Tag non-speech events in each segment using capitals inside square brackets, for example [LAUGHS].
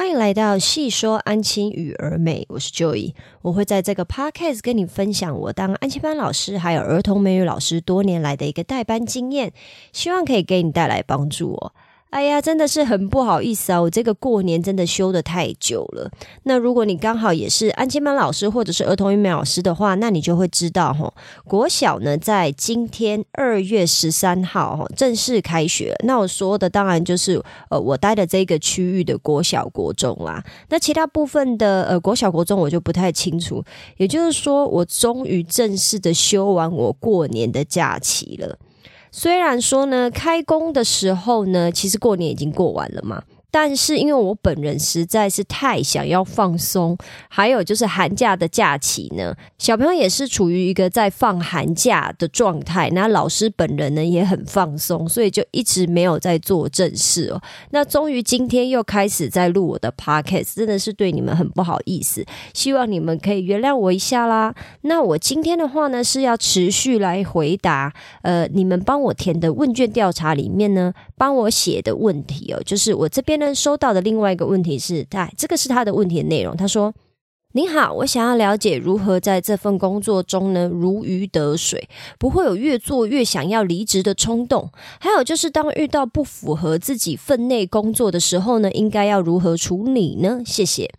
欢迎来到细说安亲与儿美，我是 Joy，我会在这个 podcast 跟你分享我当安亲班老师还有儿童美语老师多年来的一个代班经验，希望可以给你带来帮助哦。哎呀，真的是很不好意思啊！我这个过年真的休的太久了。那如果你刚好也是安亲班老师或者是儿童疫苗老师的话，那你就会知道哈，国小呢在今天二月十三号哈正式开学。那我说的当然就是呃我待的这个区域的国小国中啦。那其他部分的呃国小国中我就不太清楚。也就是说，我终于正式的休完我过年的假期了。虽然说呢，开工的时候呢，其实过年已经过完了嘛。但是因为我本人实在是太想要放松，还有就是寒假的假期呢，小朋友也是处于一个在放寒假的状态，那老师本人呢也很放松，所以就一直没有在做正事哦。那终于今天又开始在录我的 podcast，真的是对你们很不好意思，希望你们可以原谅我一下啦。那我今天的话呢是要持续来回答，呃，你们帮我填的问卷调查里面呢，帮我写的问题哦，就是我这边。收到的另外一个问题是，哎，这个是他的问题的内容。他说：“您好，我想要了解如何在这份工作中呢如鱼得水，不会有越做越想要离职的冲动。还有就是，当遇到不符合自己分内工作的时候呢，应该要如何处理呢？谢谢。”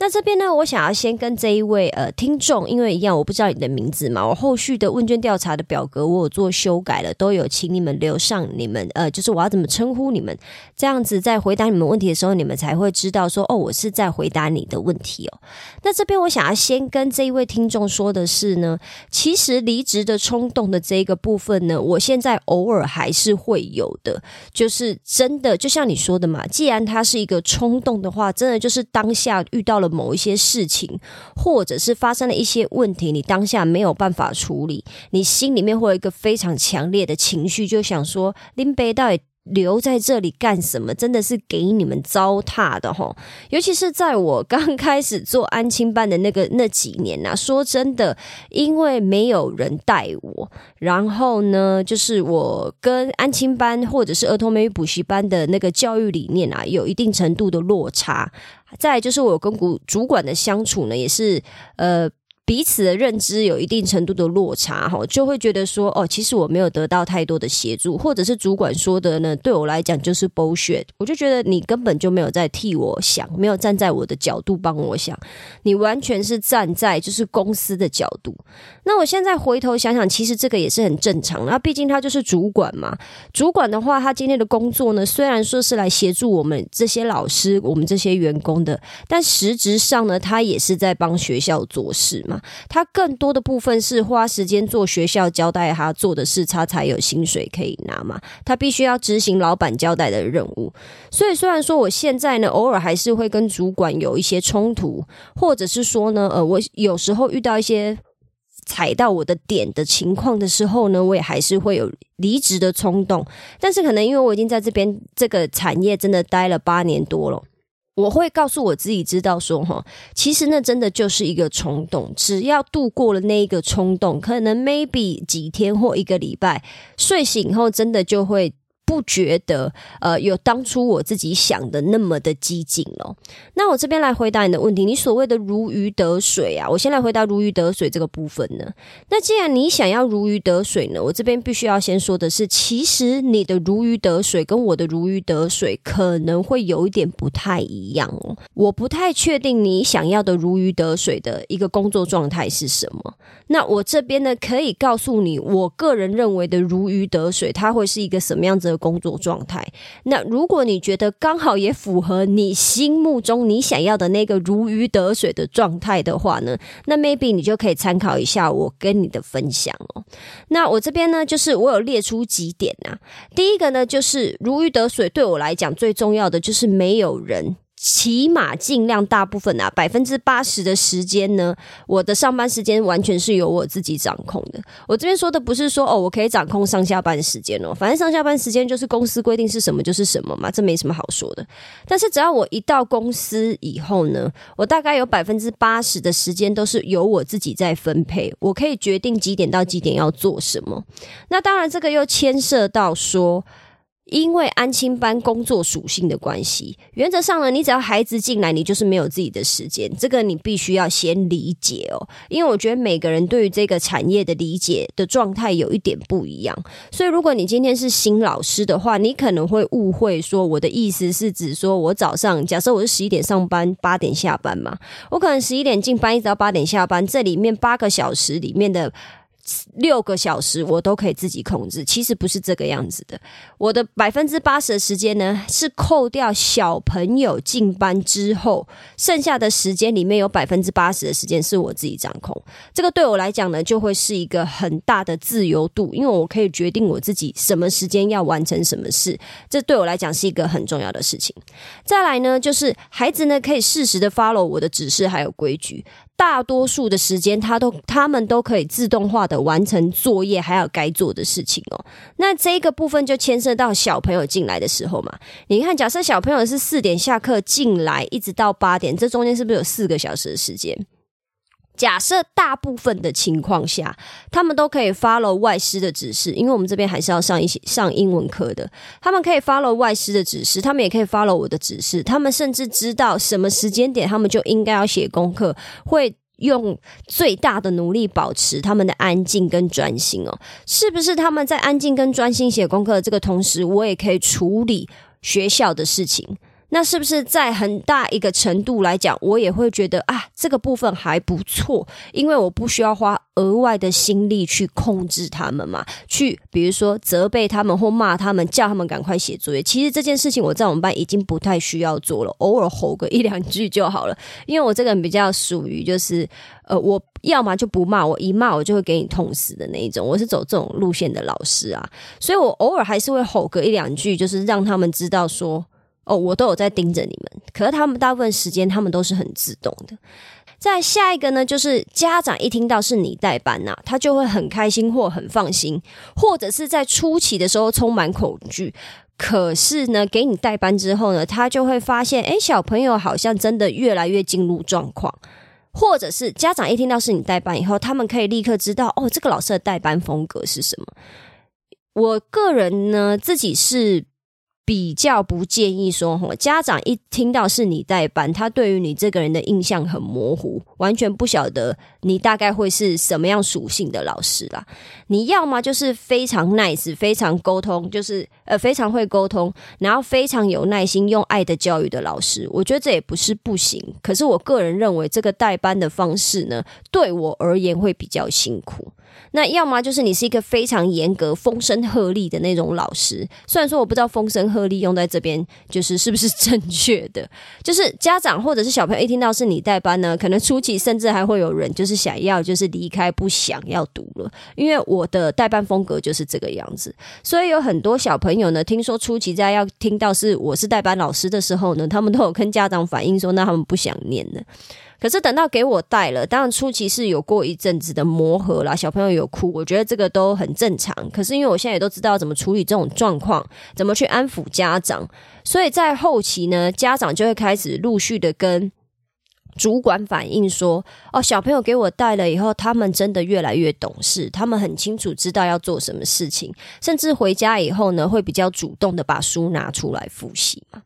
那这边呢，我想要先跟这一位呃听众，因为一样我不知道你的名字嘛，我后续的问卷调查的表格我有做修改了，都有请你们留上你们呃，就是我要怎么称呼你们，这样子在回答你们问题的时候，你们才会知道说哦，我是在回答你的问题哦。那这边我想要先跟这一位听众说的是呢，其实离职的冲动的这一个部分呢，我现在偶尔还是会有的，就是真的就像你说的嘛，既然它是一个冲动的话，真的就是当下遇到了。某一些事情，或者是发生了一些问题，你当下没有办法处理，你心里面会有一个非常强烈的情绪，就想说林北到底。留在这里干什么？真的是给你们糟蹋的吼！尤其是在我刚开始做安亲班的那个 [LAUGHS] 那几年呐，说真的，因为没有人带我，然后呢，就是我跟安亲班或者是儿童美语补习班的那个教育理念啊，有一定程度的落差。再就是我跟主主管的相处呢，也是呃。彼此的认知有一定程度的落差，哈，就会觉得说，哦，其实我没有得到太多的协助，或者是主管说的呢，对我来讲就是 bullshit。我就觉得你根本就没有在替我想，没有站在我的角度帮我想，你完全是站在就是公司的角度。那我现在回头想想，其实这个也是很正常。那毕竟他就是主管嘛，主管的话，他今天的工作呢，虽然说是来协助我们这些老师、我们这些员工的，但实质上呢，他也是在帮学校做事嘛。他更多的部分是花时间做学校交代他做的事，他才有薪水可以拿嘛。他必须要执行老板交代的任务。所以虽然说我现在呢，偶尔还是会跟主管有一些冲突，或者是说呢，呃，我有时候遇到一些。踩到我的点的情况的时候呢，我也还是会有离职的冲动。但是可能因为我已经在这边这个产业真的待了八年多了，我会告诉我自己知道说哈，其实那真的就是一个冲动。只要度过了那一个冲动，可能 maybe 几天或一个礼拜，睡醒以后真的就会。不觉得呃有当初我自己想的那么的激进哦。那我这边来回答你的问题，你所谓的如鱼得水啊，我先来回答如鱼得水这个部分呢。那既然你想要如鱼得水呢，我这边必须要先说的是，其实你的如鱼得水跟我的如鱼得水可能会有一点不太一样哦。我不太确定你想要的如鱼得水的一个工作状态是什么。那我这边呢，可以告诉你，我个人认为的如鱼得水，它会是一个什么样子的工作状态？那如果你觉得刚好也符合你心目中你想要的那个如鱼得水的状态的话呢，那 maybe 你就可以参考一下我跟你的分享哦。那我这边呢，就是我有列出几点啊。第一个呢，就是如鱼得水对我来讲最重要的就是没有人。起码尽量大部分啊，百分之八十的时间呢，我的上班时间完全是由我自己掌控的。我这边说的不是说哦，我可以掌控上下班时间哦，反正上下班时间就是公司规定是什么就是什么嘛，这没什么好说的。但是只要我一到公司以后呢，我大概有百分之八十的时间都是由我自己在分配，我可以决定几点到几点要做什么。那当然，这个又牵涉到说。因为安亲班工作属性的关系，原则上呢，你只要孩子进来，你就是没有自己的时间。这个你必须要先理解哦，因为我觉得每个人对于这个产业的理解的状态有一点不一样。所以，如果你今天是新老师的话，你可能会误会说我的意思是指说我早上假设我是十一点上班，八点下班嘛，我可能十一点进班，一直到八点下班，这里面八个小时里面的。六个小时我都可以自己控制，其实不是这个样子的。我的百分之八十的时间呢，是扣掉小朋友进班之后，剩下的时间里面有百分之八十的时间是我自己掌控。这个对我来讲呢，就会是一个很大的自由度，因为我可以决定我自己什么时间要完成什么事。这对我来讲是一个很重要的事情。再来呢，就是孩子呢可以适时的 follow 我的指示还有规矩。大多数的时间，他都他们都可以自动化的完成作业，还有该做的事情哦。那这个部分就牵涉到小朋友进来的时候嘛。你看，假设小朋友是四点下课进来，一直到八点，这中间是不是有四个小时的时间？假设大部分的情况下，他们都可以 follow 外师的指示，因为我们这边还是要上一些上英文课的。他们可以 follow 外师的指示，他们也可以 follow 我的指示。他们甚至知道什么时间点，他们就应该要写功课，会用最大的努力保持他们的安静跟专心哦。是不是他们在安静跟专心写功课的这个同时，我也可以处理学校的事情？那是不是在很大一个程度来讲，我也会觉得啊，这个部分还不错，因为我不需要花额外的心力去控制他们嘛，去比如说责备他们或骂他们，叫他们赶快写作业。其实这件事情我在我们班已经不太需要做了，偶尔吼个一两句就好了。因为我这个人比较属于就是呃，我要么就不骂，我一骂我就会给你痛死的那一种，我是走这种路线的老师啊，所以我偶尔还是会吼个一两句，就是让他们知道说。哦，我都有在盯着你们，可是他们大部分时间他们都是很自动的。再下一个呢，就是家长一听到是你代班呐，他就会很开心或很放心，或者是在初期的时候充满恐惧。可是呢，给你代班之后呢，他就会发现，哎，小朋友好像真的越来越进入状况。或者是家长一听到是你代班以后，他们可以立刻知道，哦，这个老师的代班风格是什么。我个人呢，自己是。比较不建议说，哈，家长一听到是你代班，他对于你这个人的印象很模糊，完全不晓得你大概会是什么样属性的老师啦。你要么就是非常 nice，非常沟通，就是呃非常会沟通，然后非常有耐心，用爱的教育的老师，我觉得这也不是不行。可是我个人认为，这个代班的方式呢，对我而言会比较辛苦。那要么就是你是一个非常严格、风声鹤唳的那种老师。虽然说我不知道风声鹤唳用在这边就是是不是正确的，就是家长或者是小朋友一听到是你代班呢，可能初期甚至还会有人就是想要就是离开，不想要读了。因为我的代班风格就是这个样子，所以有很多小朋友呢，听说初期在要听到是我是代班老师的时候呢，他们都有跟家长反映说，那他们不想念了。可是等到给我带了，当然初期是有过一阵子的磨合啦，小朋友有哭，我觉得这个都很正常。可是因为我现在也都知道怎么处理这种状况，怎么去安抚家长，所以在后期呢，家长就会开始陆续的跟主管反映说：“哦，小朋友给我带了以后，他们真的越来越懂事，他们很清楚知道要做什么事情，甚至回家以后呢，会比较主动的把书拿出来复习嘛。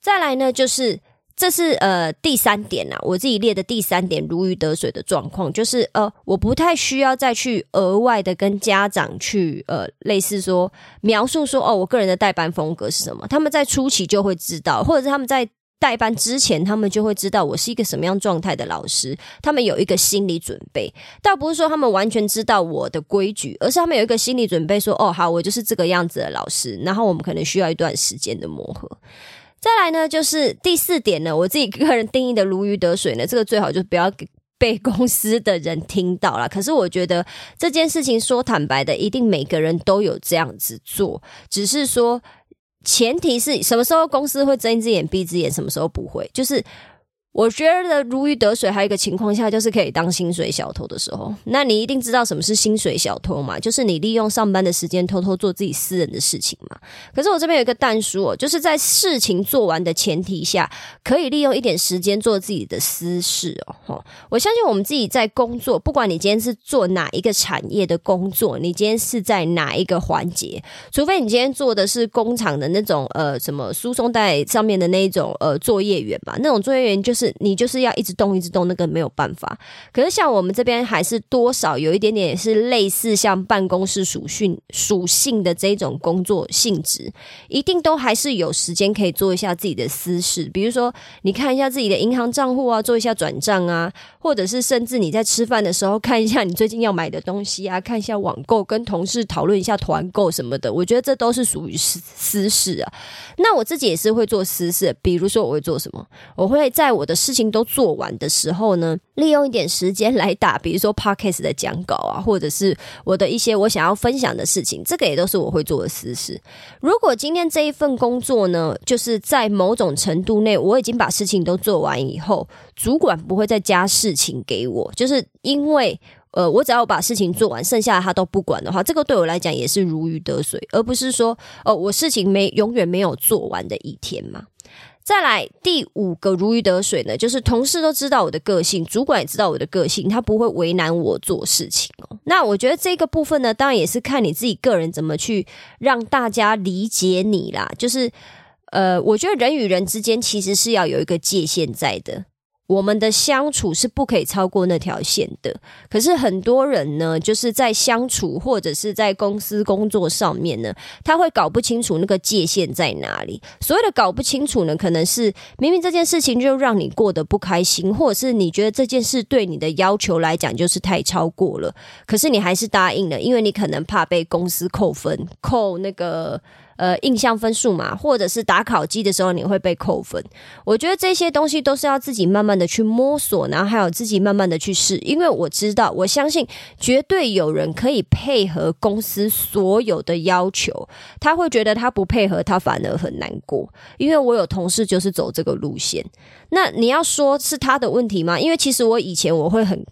再来呢，就是。这是呃第三点呐，我自己列的第三点如鱼得水的状况，就是呃我不太需要再去额外的跟家长去呃类似说描述说哦我个人的代班风格是什么，他们在初期就会知道，或者是他们在代班之前，他们就会知道我是一个什么样状态的老师，他们有一个心理准备，倒不是说他们完全知道我的规矩，而是他们有一个心理准备，说哦好，我就是这个样子的老师，然后我们可能需要一段时间的磨合。再来呢，就是第四点呢，我自己个人定义的如鱼得水呢，这个最好就不要被公司的人听到了。可是我觉得这件事情说坦白的，一定每个人都有这样子做，只是说前提是什么时候公司会睁一只眼闭一只眼，什么时候不会，就是我觉得如鱼得水，还有一个情况下就是可以当薪水小偷的时候。那你一定知道什么是薪水小偷嘛？就是你利用上班的时间偷偷做自己私人的事情嘛。可是我这边有一个弹书哦，就是在事情做完的前提下，可以利用一点时间做自己的私事哦。我相信我们自己在工作，不管你今天是做哪一个产业的工作，你今天是在哪一个环节，除非你今天做的是工厂的那种呃什么输送带上面的那种呃作业员吧，那种作业员就是。是你就是要一直动一直动，那个没有办法。可是像我们这边还是多少有一点点是类似像办公室属性属性的这种工作性质，一定都还是有时间可以做一下自己的私事，比如说你看一下自己的银行账户啊，做一下转账啊，或者是甚至你在吃饭的时候看一下你最近要买的东西啊，看一下网购，跟同事讨论一下团购什么的。我觉得这都是属于私私事啊。那我自己也是会做私事，比如说我会做什么，我会在我的。事情都做完的时候呢，利用一点时间来打，比如说 podcast 的讲稿啊，或者是我的一些我想要分享的事情，这个也都是我会做的私事。如果今天这一份工作呢，就是在某种程度内我已经把事情都做完以后，主管不会再加事情给我，就是因为呃，我只要把事情做完，剩下的他都不管的话，这个对我来讲也是如鱼得水，而不是说哦，我事情没永远没有做完的一天嘛。再来第五个如鱼得水呢，就是同事都知道我的个性，主管也知道我的个性，他不会为难我做事情哦。那我觉得这个部分呢，当然也是看你自己个人怎么去让大家理解你啦。就是呃，我觉得人与人之间其实是要有一个界限在的。我们的相处是不可以超过那条线的。可是很多人呢，就是在相处或者是在公司工作上面呢，他会搞不清楚那个界限在哪里。所谓的搞不清楚呢，可能是明明这件事情就让你过得不开心，或者是你觉得这件事对你的要求来讲就是太超过了，可是你还是答应了，因为你可能怕被公司扣分，扣那个。呃，印象分数嘛，或者是打考机的时候你会被扣分。我觉得这些东西都是要自己慢慢的去摸索，然后还有自己慢慢的去试。因为我知道，我相信绝对有人可以配合公司所有的要求，他会觉得他不配合，他反而很难过。因为我有同事就是走这个路线。那你要说是他的问题吗？因为其实我以前我会很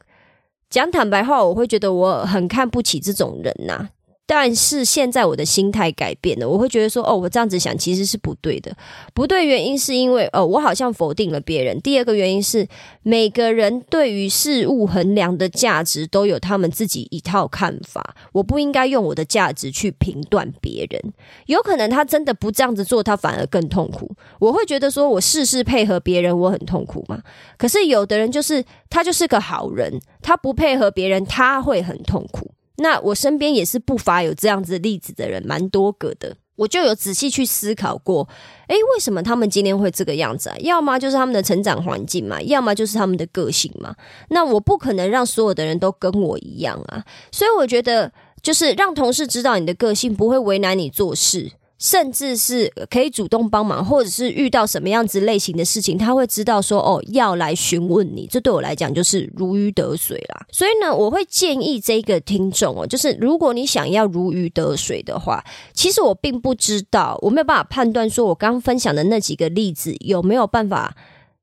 讲坦白话，我会觉得我很看不起这种人呐。但是现在我的心态改变了，我会觉得说，哦，我这样子想其实是不对的。不对原因是因为，哦，我好像否定了别人。第二个原因是，每个人对于事物衡量的价值都有他们自己一套看法。我不应该用我的价值去评断别人。有可能他真的不这样子做，他反而更痛苦。我会觉得说我事事配合别人，我很痛苦嘛。可是有的人就是他就是个好人，他不配合别人，他会很痛苦。那我身边也是不乏有这样子例子的人，蛮多个的。我就有仔细去思考过，诶，为什么他们今天会这个样子啊？要么就是他们的成长环境嘛，要么就是他们的个性嘛。那我不可能让所有的人都跟我一样啊，所以我觉得，就是让同事知道你的个性，不会为难你做事。甚至是可以主动帮忙，或者是遇到什么样子类型的事情，他会知道说哦要来询问你，这对我来讲就是如鱼得水啦。所以呢，我会建议这个听众哦，就是如果你想要如鱼得水的话，其实我并不知道，我没有办法判断说我刚分享的那几个例子有没有办法。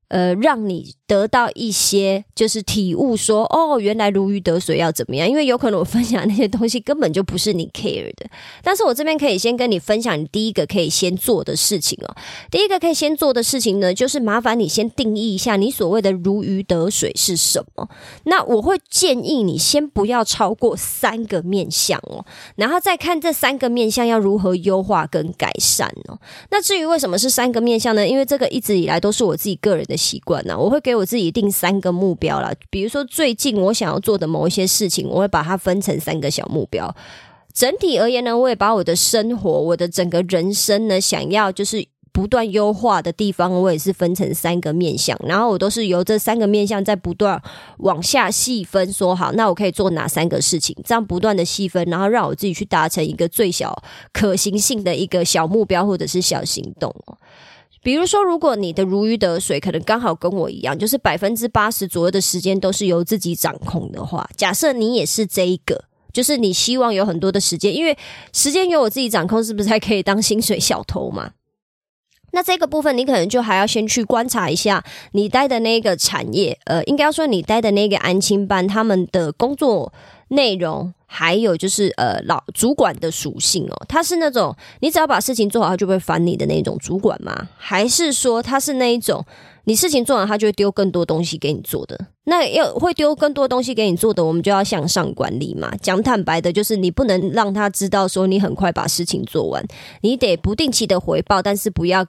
呃，让你得到一些就是体悟，说哦，原来如鱼得水要怎么样？因为有可能我分享那些东西根本就不是你 care 的。但是我这边可以先跟你分享，你第一个可以先做的事情哦。第一个可以先做的事情呢，就是麻烦你先定义一下你所谓的如鱼得水是什么。那我会建议你先不要超过三个面相哦，然后再看这三个面相要如何优化跟改善哦。那至于为什么是三个面相呢？因为这个一直以来都是我自己个人的。习惯呢，我会给我自己定三个目标啦。比如说，最近我想要做的某一些事情，我会把它分成三个小目标。整体而言呢，我也把我的生活、我的整个人生呢，想要就是不断优化的地方，我也是分成三个面向。然后我都是由这三个面向在不断往下细分，说好，那我可以做哪三个事情？这样不断的细分，然后让我自己去达成一个最小可行性的一个小目标，或者是小行动。比如说，如果你的如鱼得水可能刚好跟我一样，就是百分之八十左右的时间都是由自己掌控的话，假设你也是这一个，就是你希望有很多的时间，因为时间由我自己掌控，是不是才可以当薪水小偷嘛？那这个部分，你可能就还要先去观察一下你待的那个产业，呃，应该要说你待的那个安亲班，他们的工作内容，还有就是呃老主管的属性哦，他是那种你只要把事情做好，他就会烦你的那种主管吗？还是说他是那一种？你事情做完，他就会丢更多东西给你做的。那要会丢更多东西给你做的，我们就要向上管理嘛。讲坦白的，就是你不能让他知道说你很快把事情做完，你得不定期的回报，但是不要。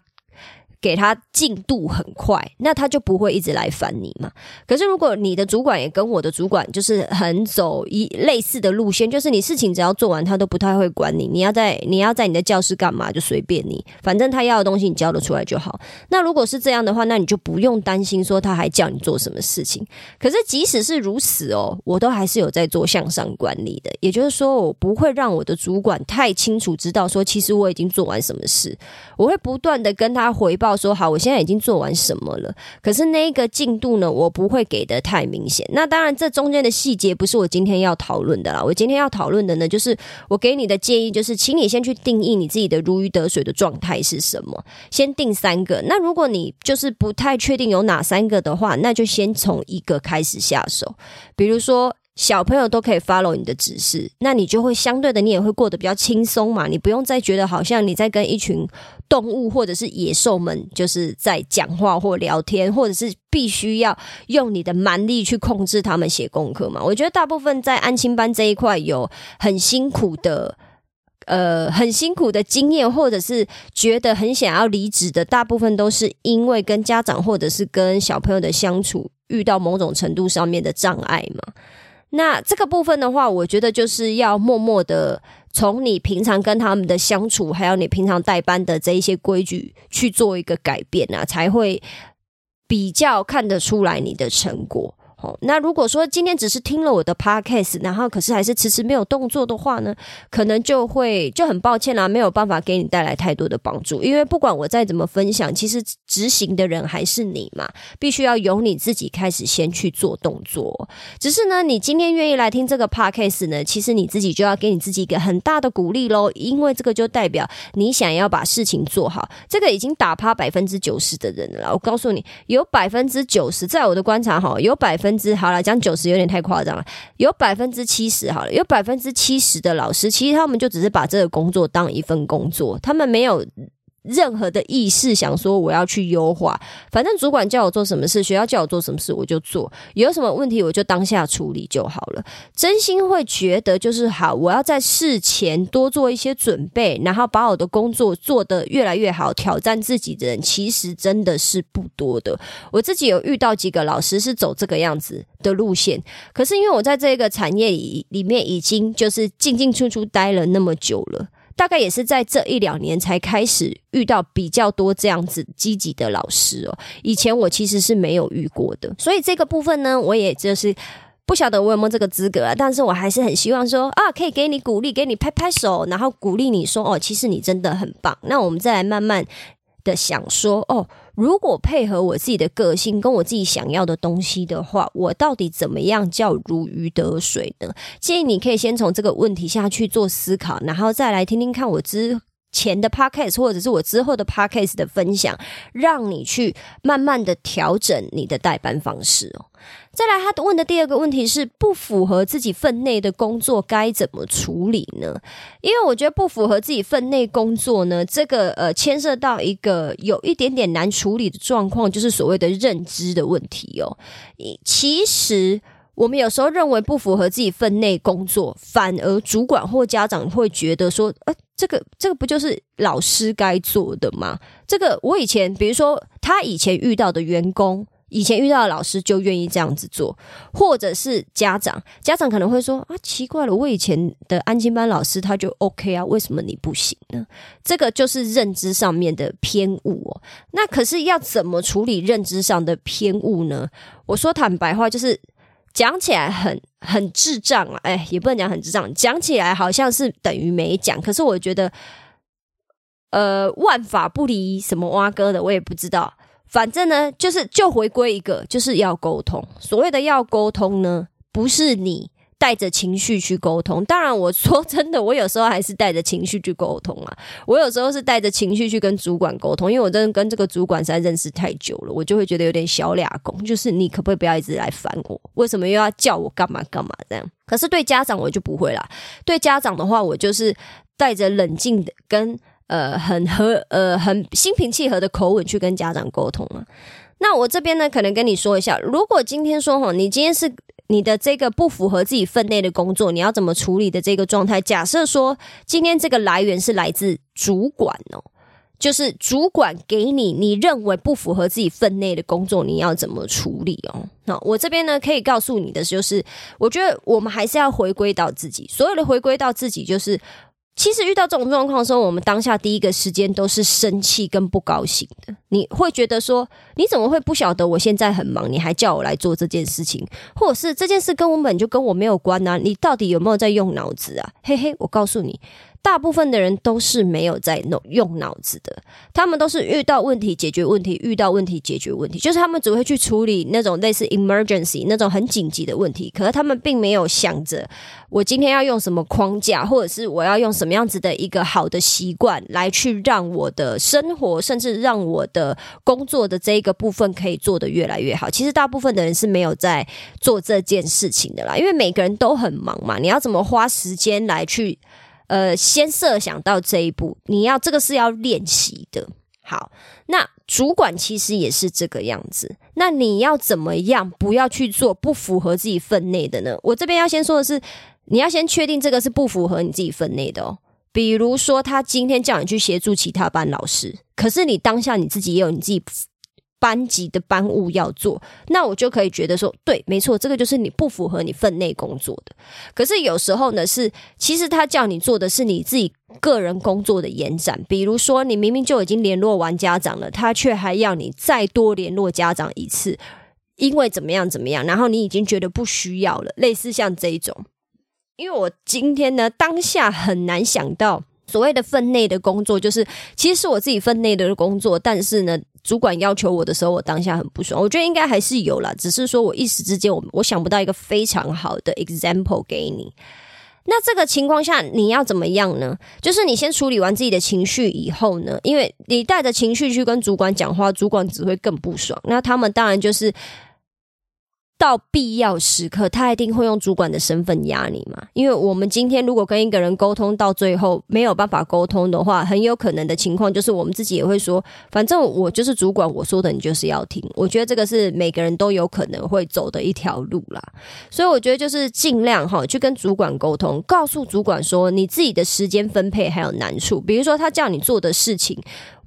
给他进度很快，那他就不会一直来烦你嘛。可是如果你的主管也跟我的主管就是很走一类似的路线，就是你事情只要做完，他都不太会管你。你要在你要在你的教室干嘛就随便你，反正他要的东西你交得出来就好。那如果是这样的话，那你就不用担心说他还叫你做什么事情。可是即使是如此哦，我都还是有在做向上管理的，也就是说，我不会让我的主管太清楚知道说，其实我已经做完什么事。我会不断的跟他回报报。说好，我现在已经做完什么了？可是那个进度呢，我不会给的太明显。那当然，这中间的细节不是我今天要讨论的啦。我今天要讨论的呢，就是我给你的建议，就是请你先去定义你自己的如鱼得水的状态是什么。先定三个。那如果你就是不太确定有哪三个的话，那就先从一个开始下手。比如说。小朋友都可以 follow 你的指示，那你就会相对的，你也会过得比较轻松嘛。你不用再觉得好像你在跟一群动物或者是野兽们就是在讲话或聊天，或者是必须要用你的蛮力去控制他们写功课嘛。我觉得大部分在安亲班这一块有很辛苦的，呃，很辛苦的经验，或者是觉得很想要离职的，大部分都是因为跟家长或者是跟小朋友的相处遇到某种程度上面的障碍嘛。那这个部分的话，我觉得就是要默默的从你平常跟他们的相处，还有你平常带班的这一些规矩去做一个改变啊，才会比较看得出来你的成果。哦，那如果说今天只是听了我的 podcast，然后可是还是迟迟没有动作的话呢，可能就会就很抱歉啦，没有办法给你带来太多的帮助。因为不管我再怎么分享，其实执行的人还是你嘛，必须要由你自己开始先去做动作。只是呢，你今天愿意来听这个 podcast 呢，其实你自己就要给你自己一个很大的鼓励喽，因为这个就代表你想要把事情做好。这个已经打趴百分之九十的人了，我告诉你，有百分之九十，在我的观察哈，有百分。分之好了，讲九十有点太夸张了。有百分之七十好了，有百分之七十的老师，其实他们就只是把这个工作当一份工作，他们没有。任何的意识想说我要去优化，反正主管叫我做什么事，学校叫我做什么事，我就做。有什么问题我就当下处理就好了。真心会觉得就是好，我要在事前多做一些准备，然后把我的工作做得越来越好，挑战自己的人其实真的是不多的。我自己有遇到几个老师是走这个样子的路线，可是因为我在这个产业里里面已经就是进进出出待了那么久了。大概也是在这一两年才开始遇到比较多这样子积极的老师哦，以前我其实是没有遇过的，所以这个部分呢，我也就是不晓得我有没有这个资格啊，但是我还是很希望说啊，可以给你鼓励，给你拍拍手，然后鼓励你说哦，其实你真的很棒。那我们再来慢慢的想说哦。如果配合我自己的个性跟我自己想要的东西的话，我到底怎么样叫如鱼得水呢？建议你可以先从这个问题下去做思考，然后再来听听看我之前的 podcast 或者是我之后的 podcast 的分享，让你去慢慢的调整你的代班方式哦。再来，他问的第二个问题是不符合自己分内的工作该怎么处理呢？因为我觉得不符合自己分内工作呢，这个呃牵涉到一个有一点点难处理的状况，就是所谓的认知的问题哦。其实我们有时候认为不符合自己分内工作，反而主管或家长会觉得说，呃，这个这个不就是老师该做的吗？这个我以前，比如说他以前遇到的员工。以前遇到的老师就愿意这样子做，或者是家长，家长可能会说啊，奇怪了，我以前的安亲班老师他就 OK 啊，为什么你不行呢？这个就是认知上面的偏误哦。那可是要怎么处理认知上的偏误呢？我说坦白话，就是讲起来很很智障啊，哎，也不能讲很智障，讲起来好像是等于没讲。可是我觉得，呃，万法不离什么蛙哥的，我也不知道。反正呢，就是就回归一个，就是要沟通。所谓的要沟通呢，不是你带着情绪去沟通。当然，我说真的，我有时候还是带着情绪去沟通啊。我有时候是带着情绪去跟主管沟通，因为我真的跟这个主管实在认识太久了，我就会觉得有点小俩公，就是你可不可以不要一直来烦我？为什么又要叫我干嘛干嘛这样？可是对家长我就不会啦。对家长的话，我就是带着冷静的跟呃很和呃很心平气和的口吻去跟家长沟通啊。那我这边呢，可能跟你说一下，如果今天说哈，你今天是你的这个不符合自己分内的工作，你要怎么处理的这个状态？假设说今天这个来源是来自主管哦，就是主管给你你认为不符合自己分内的工作，你要怎么处理哦？那我这边呢，可以告诉你的就是，我觉得我们还是要回归到自己，所有的回归到自己就是。其实遇到这种状况的时候，我们当下第一个时间都是生气跟不高兴的。你会觉得说，你怎么会不晓得我现在很忙，你还叫我来做这件事情，或者是这件事根本就跟我没有关呢？你到底有没有在用脑子啊？嘿嘿，我告诉你。大部分的人都是没有在弄用脑子的，他们都是遇到问题解决问题，遇到问题解决问题，就是他们只会去处理那种类似 emergency 那种很紧急的问题。可是他们并没有想着，我今天要用什么框架，或者是我要用什么样子的一个好的习惯来去让我的生活，甚至让我的的工作的这一个部分可以做得越来越好。其实大部分的人是没有在做这件事情的啦，因为每个人都很忙嘛，你要怎么花时间来去？呃，先设想到这一步，你要这个是要练习的。好，那主管其实也是这个样子。那你要怎么样不要去做不符合自己分内的呢？我这边要先说的是，你要先确定这个是不符合你自己分内的哦。比如说，他今天叫你去协助其他班老师，可是你当下你自己也有你自己。班级的班务要做，那我就可以觉得说，对，没错，这个就是你不符合你分内工作的。可是有时候呢，是其实他叫你做的是你自己个人工作的延展。比如说，你明明就已经联络完家长了，他却还要你再多联络家长一次，因为怎么样怎么样，然后你已经觉得不需要了。类似像这一种，因为我今天呢当下很难想到所谓的分内的工作，就是其实是我自己分内的工作，但是呢。主管要求我的时候，我当下很不爽。我觉得应该还是有啦，只是说我一时之间，我我想不到一个非常好的 example 给你。那这个情况下，你要怎么样呢？就是你先处理完自己的情绪以后呢，因为你带着情绪去跟主管讲话，主管只会更不爽。那他们当然就是。到必要时刻，他一定会用主管的身份压你嘛？因为我们今天如果跟一个人沟通到最后没有办法沟通的话，很有可能的情况就是我们自己也会说，反正我就是主管，我说的你就是要听。我觉得这个是每个人都有可能会走的一条路啦。所以我觉得就是尽量哈去跟主管沟通，告诉主管说你自己的时间分配还有难处，比如说他叫你做的事情，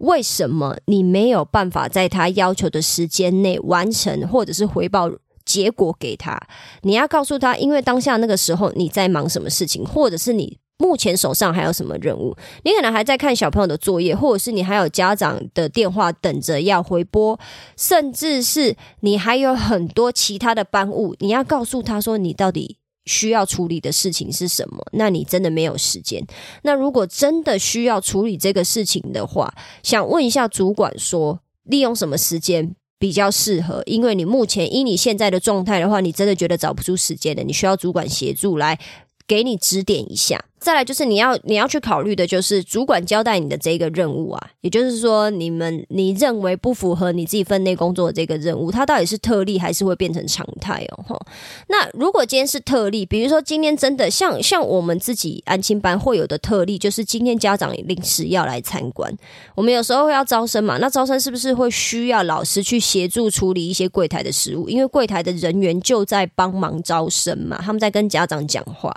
为什么你没有办法在他要求的时间内完成，或者是回报。结果给他，你要告诉他，因为当下那个时候你在忙什么事情，或者是你目前手上还有什么任务，你可能还在看小朋友的作业，或者是你还有家长的电话等着要回拨，甚至是你还有很多其他的班务，你要告诉他说你到底需要处理的事情是什么？那你真的没有时间。那如果真的需要处理这个事情的话，想问一下主管说，利用什么时间？比较适合，因为你目前以你现在的状态的话，你真的觉得找不出时间的，你需要主管协助来给你指点一下。再来就是你要你要去考虑的，就是主管交代你的这个任务啊，也就是说，你们你认为不符合你自己分内工作的这个任务，它到底是特例还是会变成常态哦？哈，那如果今天是特例，比如说今天真的像像我们自己安亲班会有的特例，就是今天家长临时要来参观，我们有时候会要招生嘛，那招生是不是会需要老师去协助处理一些柜台的事务？因为柜台的人员就在帮忙招生嘛，他们在跟家长讲话。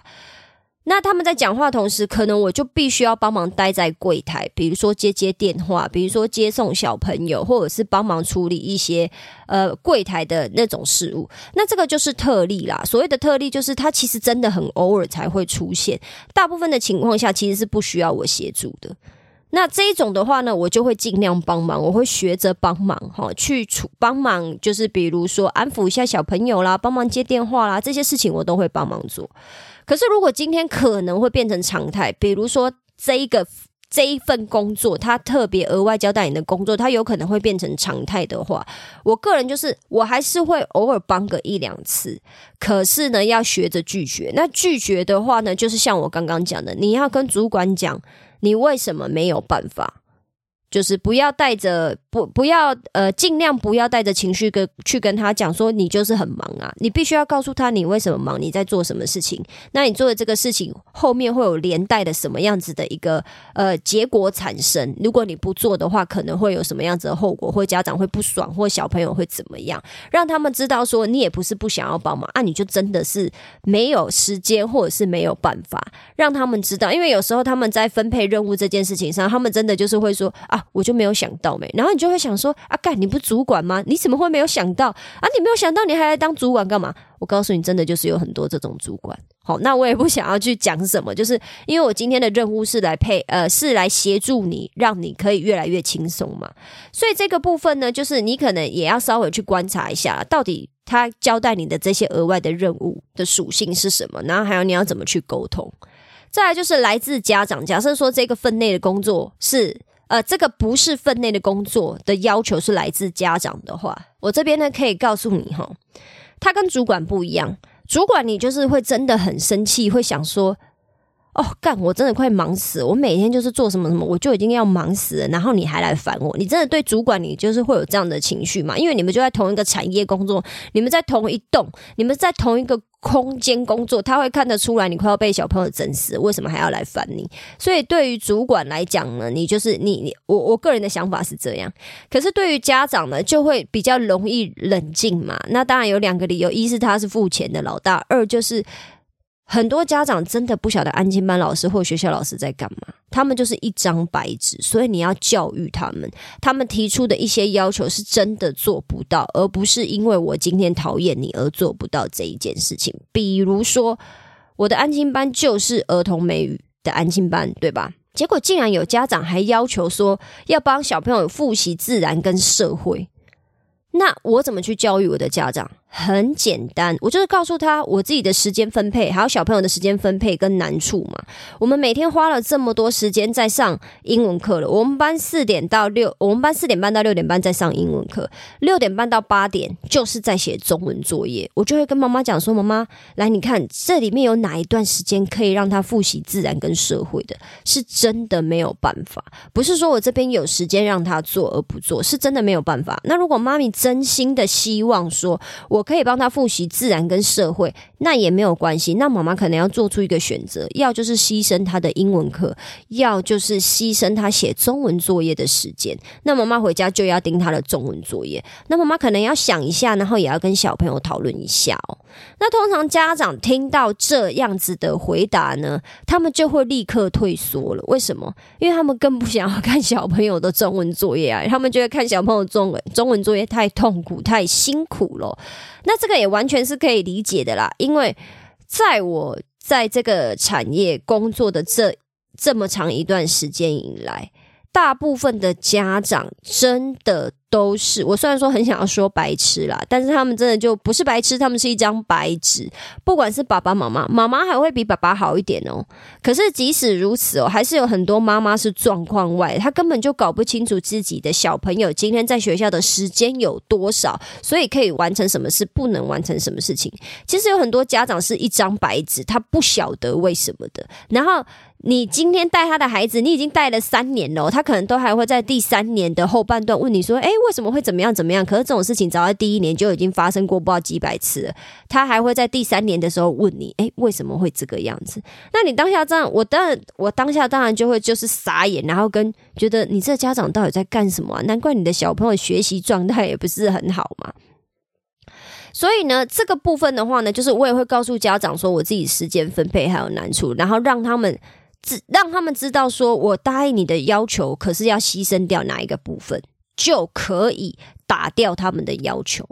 那他们在讲话同时，可能我就必须要帮忙待在柜台，比如说接接电话，比如说接送小朋友，或者是帮忙处理一些呃柜台的那种事务。那这个就是特例啦。所谓的特例，就是它其实真的很偶尔才会出现，大部分的情况下其实是不需要我协助的。那这一种的话呢，我就会尽量帮忙，我会学着帮忙哈，去处帮忙，就是比如说安抚一下小朋友啦，帮忙接电话啦，这些事情我都会帮忙做。可是，如果今天可能会变成常态，比如说这一个这一份工作，他特别额外交代你的工作，他有可能会变成常态的话，我个人就是我还是会偶尔帮个一两次，可是呢，要学着拒绝。那拒绝的话呢，就是像我刚刚讲的，你要跟主管讲，你为什么没有办法。就是不要带着不不要呃，尽量不要带着情绪跟去跟他讲说你就是很忙啊，你必须要告诉他你为什么忙，你在做什么事情。那你做的这个事情后面会有连带的什么样子的一个呃结果产生？如果你不做的话，可能会有什么样子的后果，或家长会不爽，或小朋友会怎么样？让他们知道说你也不是不想要帮忙啊，你就真的是没有时间或者是没有办法。让他们知道，因为有时候他们在分配任务这件事情上，他们真的就是会说啊。我就没有想到没，然后你就就会想说啊，干你不主管吗？你怎么会没有想到啊？你没有想到，你还来当主管干嘛？我告诉你，真的就是有很多这种主管。好，那我也不想要去讲什么，就是因为我今天的任务是来配呃，是来协助你，让你可以越来越轻松嘛。所以这个部分呢，就是你可能也要稍微去观察一下，到底他交代你的这些额外的任务的属性是什么，然后还有你要怎么去沟通。再来就是来自家长，假设说这个分内的工作是。呃，这个不是分内的工作的要求是来自家长的话，我这边呢可以告诉你哈，他跟主管不一样。主管你就是会真的很生气，会想说，哦，干，我真的快忙死，我每天就是做什么什么，我就已经要忙死了，然后你还来烦我，你真的对主管你就是会有这样的情绪嘛？因为你们就在同一个产业工作，你们在同一栋，你们在同一个。空间工作，他会看得出来你快要被小朋友整死，为什么还要来烦你？所以对于主管来讲呢，你就是你你我我个人的想法是这样。可是对于家长呢，就会比较容易冷静嘛。那当然有两个理由：一是他是付钱的老大，二就是。很多家长真的不晓得安亲班老师或学校老师在干嘛，他们就是一张白纸，所以你要教育他们，他们提出的一些要求是真的做不到，而不是因为我今天讨厌你而做不到这一件事情。比如说，我的安亲班就是儿童美语的安亲班，对吧？结果竟然有家长还要求说要帮小朋友复习自然跟社会，那我怎么去教育我的家长？很简单，我就是告诉他我自己的时间分配，还有小朋友的时间分配跟难处嘛。我们每天花了这么多时间在上英文课了。我们班四点到六，我们班四点半到六点半在上英文课，六点半到八点就是在写中文作业。我就会跟妈妈讲说：“妈妈，来，你看这里面有哪一段时间可以让他复习自然跟社会的？是真的没有办法，不是说我这边有时间让他做而不做，是真的没有办法。那如果妈咪真心的希望说，我可以帮他复习自然跟社会，那也没有关系。那妈妈可能要做出一个选择，要就是牺牲他的英文课，要就是牺牲他写中文作业的时间。那妈妈回家就要盯他的中文作业。那妈妈可能要想一下，然后也要跟小朋友讨论一下哦。那通常家长听到这样子的回答呢，他们就会立刻退缩了。为什么？因为他们更不想要看小朋友的中文作业啊。他们觉得看小朋友中文中文作业太痛苦、太辛苦了。那这个也完全是可以理解的啦，因为在我在这个产业工作的这这么长一段时间以来。大部分的家长真的都是我，虽然说很想要说白痴啦，但是他们真的就不是白痴，他们是一张白纸。不管是爸爸妈妈，妈妈还会比爸爸好一点哦。可是即使如此哦，还是有很多妈妈是状况外，她根本就搞不清楚自己的小朋友今天在学校的时间有多少，所以可以完成什么事，不能完成什么事情。其实有很多家长是一张白纸，他不晓得为什么的，然后。你今天带他的孩子，你已经带了三年了，他可能都还会在第三年的后半段问你说：“哎，为什么会怎么样怎么样？”可是这种事情早在第一年就已经发生过，不知道几百次了。他还会在第三年的时候问你：“哎，为什么会这个样子？”那你当下这样，我当然，我当下当然就会就是傻眼，然后跟觉得你这家长到底在干什么啊？难怪你的小朋友学习状态也不是很好嘛。所以呢，这个部分的话呢，就是我也会告诉家长说，我自己时间分配还有难处，然后让他们。只让他们知道，说我答应你的要求，可是要牺牲掉哪一个部分，就可以打掉他们的要求。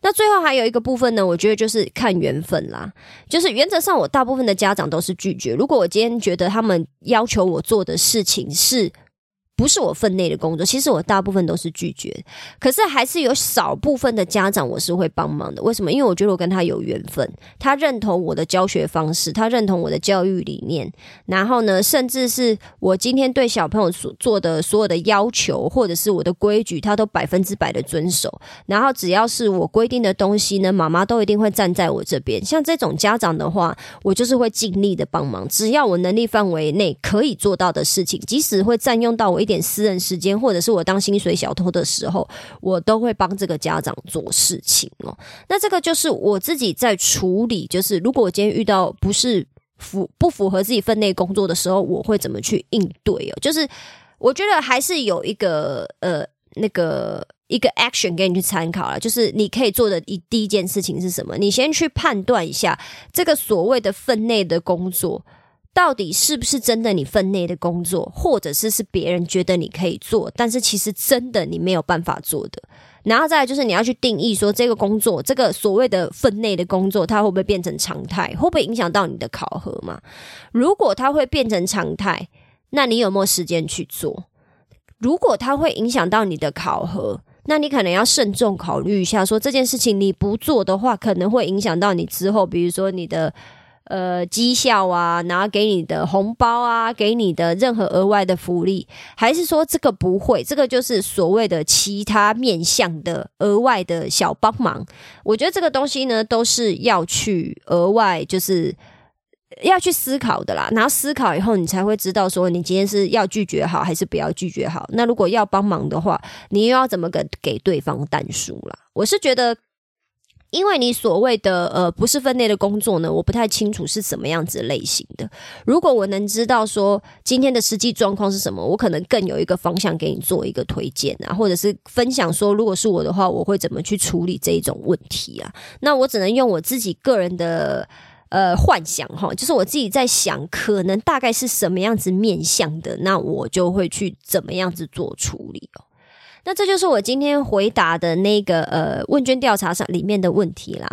那最后还有一个部分呢，我觉得就是看缘分啦。就是原则上，我大部分的家长都是拒绝。如果我今天觉得他们要求我做的事情是。不是我分内的工作，其实我大部分都是拒绝。可是还是有少部分的家长我是会帮忙的。为什么？因为我觉得我跟他有缘分，他认同我的教学方式，他认同我的教育理念。然后呢，甚至是我今天对小朋友所做的所有的要求，或者是我的规矩，他都百分之百的遵守。然后只要是我规定的东西呢，妈妈都一定会站在我这边。像这种家长的话，我就是会尽力的帮忙，只要我能力范围内可以做到的事情，即使会占用到我一点点私人时间，或者是我当薪水小偷的时候，我都会帮这个家长做事情哦。那这个就是我自己在处理，就是如果我今天遇到不是符不符合自己分内工作的时候，我会怎么去应对哦？就是我觉得还是有一个呃那个。一个 action 给你去参考了，就是你可以做的一第一件事情是什么？你先去判断一下这个所谓的分内的工作，到底是不是真的你分内的工作，或者是是别人觉得你可以做，但是其实真的你没有办法做的。然后再来就是你要去定义说这个工作，这个所谓的分内的工作，它会不会变成常态？会不会影响到你的考核嘛？如果它会变成常态，那你有没有时间去做？如果它会影响到你的考核？那你可能要慎重考虑一下，说这件事情你不做的话，可能会影响到你之后，比如说你的呃绩效啊，然后给你的红包啊，给你的任何额外的福利，还是说这个不会？这个就是所谓的其他面向的额外的小帮忙。我觉得这个东西呢，都是要去额外就是。要去思考的啦，然后思考以后，你才会知道说你今天是要拒绝好还是不要拒绝好。那如果要帮忙的话，你又要怎么给给对方淡数啦？我是觉得，因为你所谓的呃不是分内的工作呢，我不太清楚是什么样子类型的。如果我能知道说今天的实际状况是什么，我可能更有一个方向给你做一个推荐啊，或者是分享说，如果是我的话，我会怎么去处理这一种问题啊？那我只能用我自己个人的。呃，幻想哈，就是我自己在想，可能大概是什么样子面向的，那我就会去怎么样子做处理哦。那这就是我今天回答的那个呃问卷调查上里面的问题啦。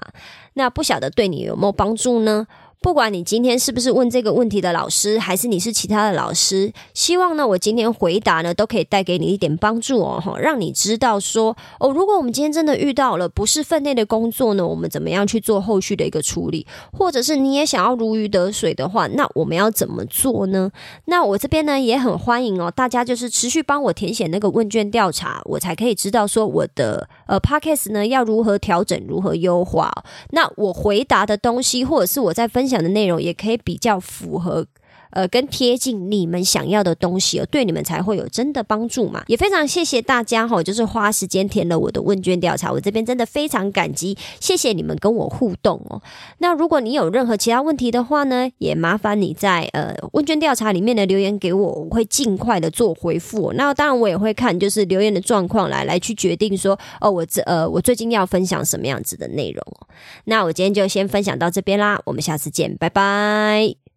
那不晓得对你有没有帮助呢？不管你今天是不是问这个问题的老师，还是你是其他的老师，希望呢我今天回答呢都可以带给你一点帮助哦，哈，让你知道说哦，如果我们今天真的遇到了不是分内的工作呢，我们怎么样去做后续的一个处理，或者是你也想要如鱼得水的话，那我们要怎么做呢？那我这边呢也很欢迎哦，大家就是持续帮我填写那个问卷调查，我才可以知道说我的呃 podcast 呢要如何调整，如何优化。那我回答的东西，或者是我在分。享的内容也可以比较符合。呃，跟贴近你们想要的东西哦，对你们才会有真的帮助嘛。也非常谢谢大家哈，就是花时间填了我的问卷调查，我这边真的非常感激，谢谢你们跟我互动哦。那如果你有任何其他问题的话呢，也麻烦你在呃问卷调查里面的留言给我，我会尽快的做回复。那当然我也会看就是留言的状况来来去决定说哦，我这呃我最近要分享什么样子的内容。哦那我今天就先分享到这边啦，我们下次见，拜拜。